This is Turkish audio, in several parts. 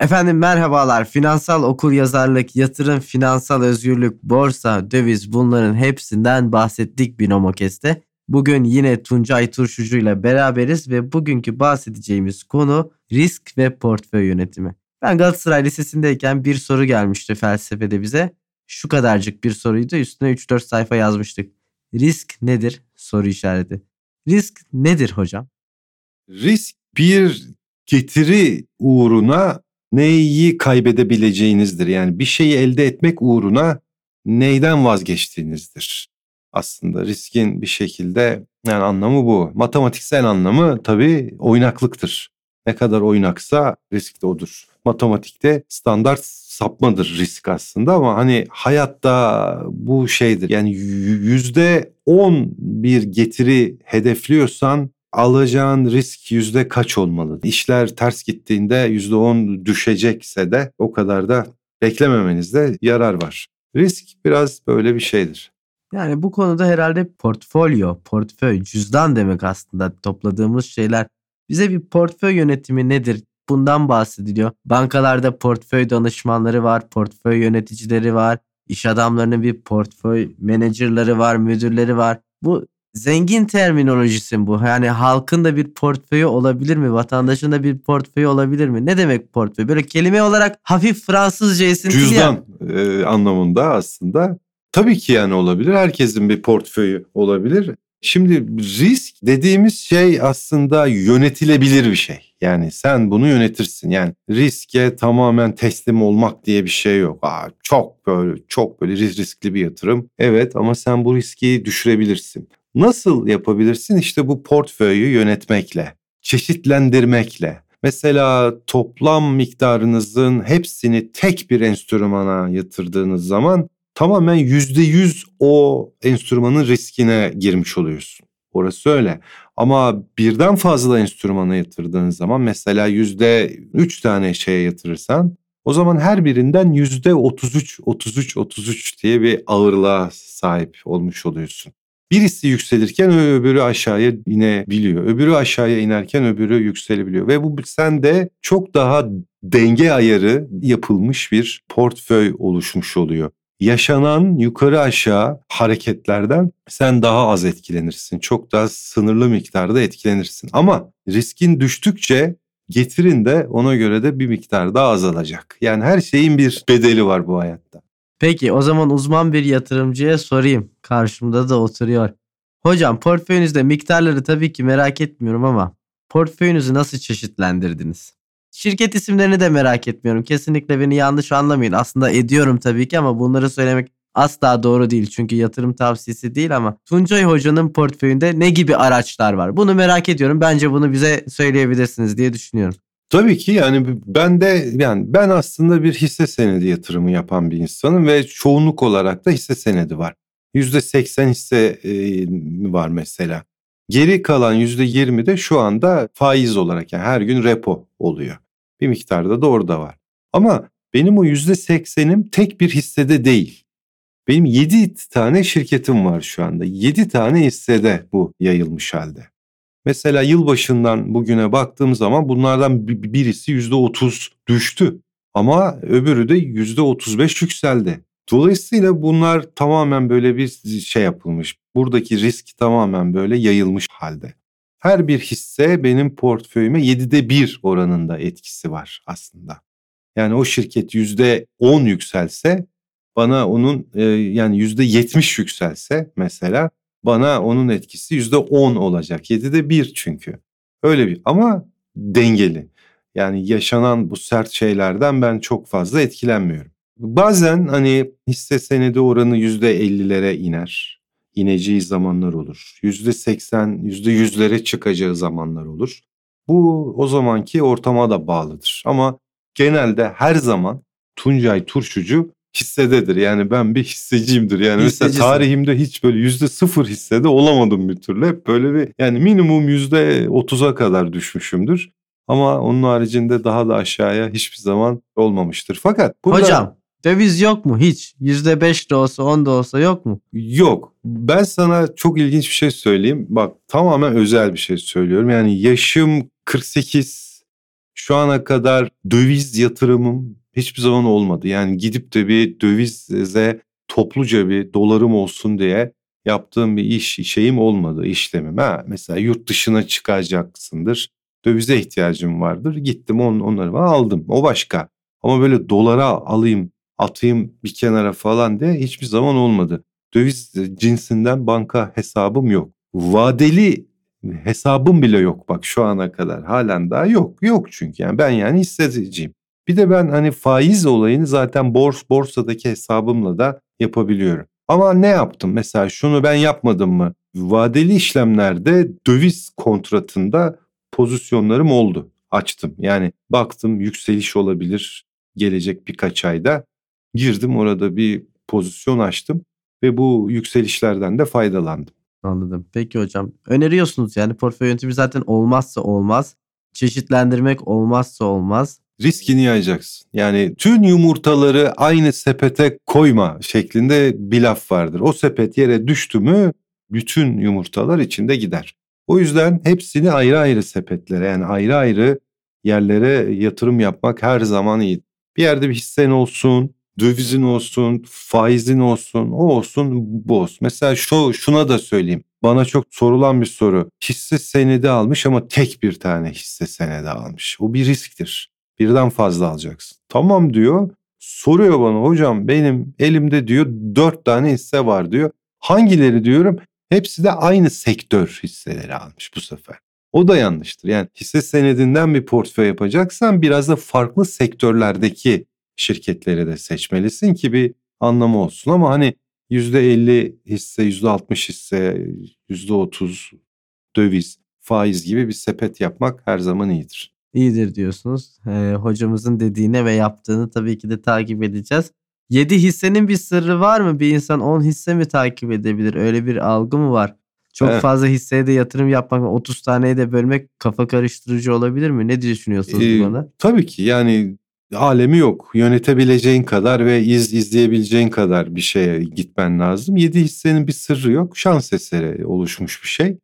Efendim merhabalar. Finansal okul yazarlık, yatırım, finansal özgürlük, borsa, döviz bunların hepsinden bahsettik Binomokes'te. Bugün yine Tuncay Turşucu ile beraberiz ve bugünkü bahsedeceğimiz konu risk ve portföy yönetimi. Ben Galatasaray Lisesi'ndeyken bir soru gelmişti felsefede bize. Şu kadarcık bir soruydu üstüne 3-4 sayfa yazmıştık. Risk nedir? Soru işareti. Risk nedir hocam? Risk bir getiri uğruna neyi kaybedebileceğinizdir. Yani bir şeyi elde etmek uğruna neyden vazgeçtiğinizdir. Aslında riskin bir şekilde yani anlamı bu. Matematiksel anlamı tabii oynaklıktır. Ne kadar oynaksa risk de odur. Matematikte standart sapmadır risk aslında ama hani hayatta bu şeydir. Yani yüzde on bir getiri hedefliyorsan alacağın risk yüzde kaç olmalı? İşler ters gittiğinde yüzde on düşecekse de o kadar da beklememenizde yarar var. Risk biraz böyle bir şeydir. Yani bu konuda herhalde portfolyo, portföy, cüzdan demek aslında topladığımız şeyler. Bize bir portföy yönetimi nedir? Bundan bahsediliyor. Bankalarda portföy danışmanları var, portföy yöneticileri var, iş adamlarının bir portföy menajerleri var, müdürleri var. Bu zengin terminolojisi bu. Yani halkın da bir portföyü olabilir mi? Vatandaşın da bir portföyü olabilir mi? Ne demek portföy? Böyle kelime olarak hafif Fransızca esintili Cüzdan e, anlamında aslında. Tabii ki yani olabilir. Herkesin bir portföyü olabilir. Şimdi risk dediğimiz şey aslında yönetilebilir bir şey. Yani sen bunu yönetirsin. Yani riske tamamen teslim olmak diye bir şey yok. Aa, çok böyle çok böyle riskli bir yatırım. Evet ama sen bu riski düşürebilirsin. Nasıl yapabilirsin? İşte bu portföyü yönetmekle, çeşitlendirmekle. Mesela toplam miktarınızın hepsini tek bir enstrümana yatırdığınız zaman tamamen yüzde yüz o enstrümanın riskine girmiş oluyorsun. Orası öyle. Ama birden fazla enstrümana yatırdığın zaman mesela yüzde üç tane şeye yatırırsan o zaman her birinden yüzde otuz üç, otuz üç, otuz üç diye bir ağırlığa sahip olmuş oluyorsun. Birisi yükselirken öbürü aşağıya inebiliyor. Öbürü aşağıya inerken öbürü yükselebiliyor. Ve bu sende çok daha denge ayarı yapılmış bir portföy oluşmuş oluyor. Yaşanan yukarı aşağı hareketlerden sen daha az etkilenirsin. Çok daha sınırlı miktarda etkilenirsin. Ama riskin düştükçe getirin de ona göre de bir miktar daha azalacak. Yani her şeyin bir bedeli var bu hayatta. Peki o zaman uzman bir yatırımcıya sorayım. Karşımda da oturuyor. Hocam portföyünüzde miktarları tabii ki merak etmiyorum ama portföyünüzü nasıl çeşitlendirdiniz? Şirket isimlerini de merak etmiyorum. Kesinlikle beni yanlış anlamayın. Aslında ediyorum tabii ki ama bunları söylemek asla doğru değil. Çünkü yatırım tavsiyesi değil ama Tuncay Hoca'nın portföyünde ne gibi araçlar var? Bunu merak ediyorum. Bence bunu bize söyleyebilirsiniz diye düşünüyorum. Tabii ki yani ben de yani ben aslında bir hisse senedi yatırımı yapan bir insanım ve çoğunluk olarak da hisse senedi var. Yüzde seksen hisse var mesela. Geri kalan yüzde yirmi de şu anda faiz olarak yani her gün repo oluyor. Bir miktarda da orada var. Ama benim o yüzde seksenim tek bir hissede değil. Benim yedi tane şirketim var şu anda. Yedi tane hissede bu yayılmış halde. Mesela yılbaşından bugüne baktığım zaman bunlardan birisi yüzde otuz düştü. Ama öbürü de yüzde otuz beş yükseldi. Dolayısıyla bunlar tamamen böyle bir şey yapılmış. Buradaki risk tamamen böyle yayılmış halde. Her bir hisse benim portföyüme 7'de 1 oranında etkisi var aslında. Yani o şirket %10 yükselse bana onun e, yani %70 yükselse mesela bana onun etkisi %10 olacak. 7'de 1 çünkü. Öyle bir ama dengeli. Yani yaşanan bu sert şeylerden ben çok fazla etkilenmiyorum. Bazen hani hisse senedi oranı %50'lere iner. İneceği zamanlar olur. %80, %100'lere çıkacağı zamanlar olur. Bu o zamanki ortama da bağlıdır. Ama genelde her zaman Tuncay Turşucu hissededir. Yani ben bir hisseciyimdir. Yani mesela tarihimde hiç böyle yüzde sıfır hissede olamadım bir türlü. Hep böyle bir yani minimum yüzde otuza kadar düşmüşümdür. Ama onun haricinde daha da aşağıya hiçbir zaman olmamıştır. Fakat burada... Hocam döviz yok mu hiç? Yüzde beş de olsa on da olsa yok mu? Yok. Ben sana çok ilginç bir şey söyleyeyim. Bak tamamen özel bir şey söylüyorum. Yani yaşım 48 Şu ana kadar döviz yatırımım hiçbir zaman olmadı. Yani gidip de bir dövize topluca bir dolarım olsun diye yaptığım bir iş şeyim olmadı işlemim. Ha, mesela yurt dışına çıkacaksındır. Dövize ihtiyacım vardır. Gittim on, onları aldım. O başka. Ama böyle dolara alayım atayım bir kenara falan diye hiçbir zaman olmadı. Döviz cinsinden banka hesabım yok. Vadeli hesabım bile yok bak şu ana kadar. Halen daha yok. Yok çünkü yani ben yani hissediciyim. Bir de ben hani faiz olayını zaten bors borsadaki hesabımla da yapabiliyorum. Ama ne yaptım? Mesela şunu ben yapmadım mı? Vadeli işlemlerde döviz kontratında pozisyonlarım oldu. Açtım. Yani baktım yükseliş olabilir gelecek birkaç ayda. Girdim orada bir pozisyon açtım ve bu yükselişlerden de faydalandım. Anladım. Peki hocam. Öneriyorsunuz yani portföy yönetimi zaten olmazsa olmaz. Çeşitlendirmek olmazsa olmaz. Riskini yayacaksın. Yani tüm yumurtaları aynı sepete koyma şeklinde bir laf vardır. O sepet yere düştü mü bütün yumurtalar içinde gider. O yüzden hepsini ayrı ayrı sepetlere yani ayrı ayrı yerlere yatırım yapmak her zaman iyi. Bir yerde bir hissen olsun, dövizin olsun, faizin olsun, o olsun, bu olsun. Mesela şu şuna da söyleyeyim. Bana çok sorulan bir soru. Hisse senedi almış ama tek bir tane hisse senedi almış. O bir risktir. Birden fazla alacaksın. Tamam diyor. Soruyor bana hocam benim elimde diyor dört tane hisse var diyor. Hangileri diyorum? Hepsi de aynı sektör hisseleri almış bu sefer. O da yanlıştır. Yani hisse senedinden bir portföy yapacaksan biraz da farklı sektörlerdeki şirketleri de seçmelisin ki bir anlamı olsun. Ama hani %50 hisse, %60 hisse, %30 döviz, faiz gibi bir sepet yapmak her zaman iyidir. İyidir diyorsunuz. Ee, hocamızın dediğine ve yaptığını tabii ki de takip edeceğiz. 7 hissenin bir sırrı var mı? Bir insan 10 hisse mi takip edebilir? Öyle bir algı mı var? Çok evet. fazla hisseye de yatırım yapmak, 30 taneye de bölmek kafa karıştırıcı olabilir mi? Ne düşünüyorsunuz ee, buna? Tabii ki yani alemi yok. Yönetebileceğin kadar ve iz izleyebileceğin kadar bir şeye gitmen lazım. 7 hissenin bir sırrı yok. Şans eseri oluşmuş bir şey.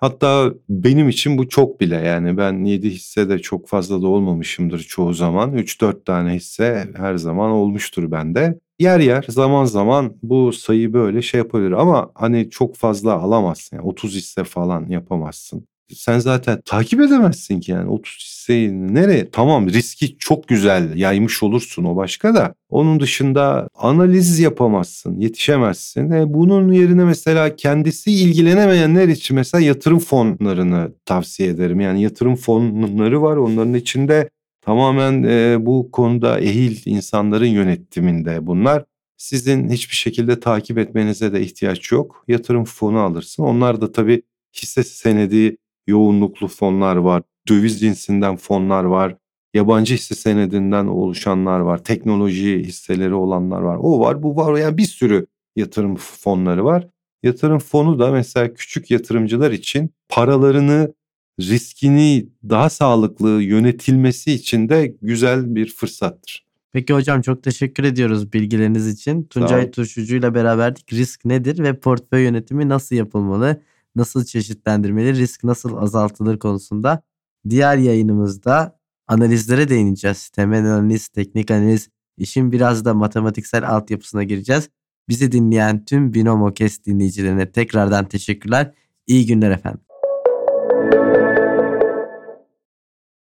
Hatta benim için bu çok bile yani ben 7 hisse de çok fazla da olmamışımdır çoğu zaman. 3-4 tane hisse her zaman olmuştur bende. Yer yer zaman zaman bu sayı böyle şey yapabilir ama hani çok fazla alamazsın. Yani 30 hisse falan yapamazsın sen zaten takip edemezsin ki yani 30 hisseyi nereye? Tamam riski çok güzel yaymış olursun o başka da. Onun dışında analiz yapamazsın, yetişemezsin. E bunun yerine mesela kendisi ilgilenemeyenler için mesela yatırım fonlarını tavsiye ederim. Yani yatırım fonları var onların içinde tamamen e, bu konuda ehil insanların yönetiminde bunlar. Sizin hiçbir şekilde takip etmenize de ihtiyaç yok. Yatırım fonu alırsın. Onlar da tabii hisse senedi yoğunluklu fonlar var, döviz cinsinden fonlar var, yabancı hisse senedinden oluşanlar var, teknoloji hisseleri olanlar var. O var, bu var. Yani bir sürü yatırım fonları var. Yatırım fonu da mesela küçük yatırımcılar için paralarını riskini daha sağlıklı yönetilmesi için de güzel bir fırsattır. Peki hocam çok teşekkür ediyoruz bilgileriniz için. Tuncay Turşucu ile beraberdik. Risk nedir ve portföy yönetimi nasıl yapılmalı? Nasıl çeşitlendirmeli, risk nasıl azaltılır konusunda diğer yayınımızda analizlere değineceğiz. Temel analiz, teknik analiz, işin biraz da matematiksel altyapısına gireceğiz. Bizi dinleyen tüm Binomo Kes dinleyicilerine tekrardan teşekkürler. İyi günler efendim.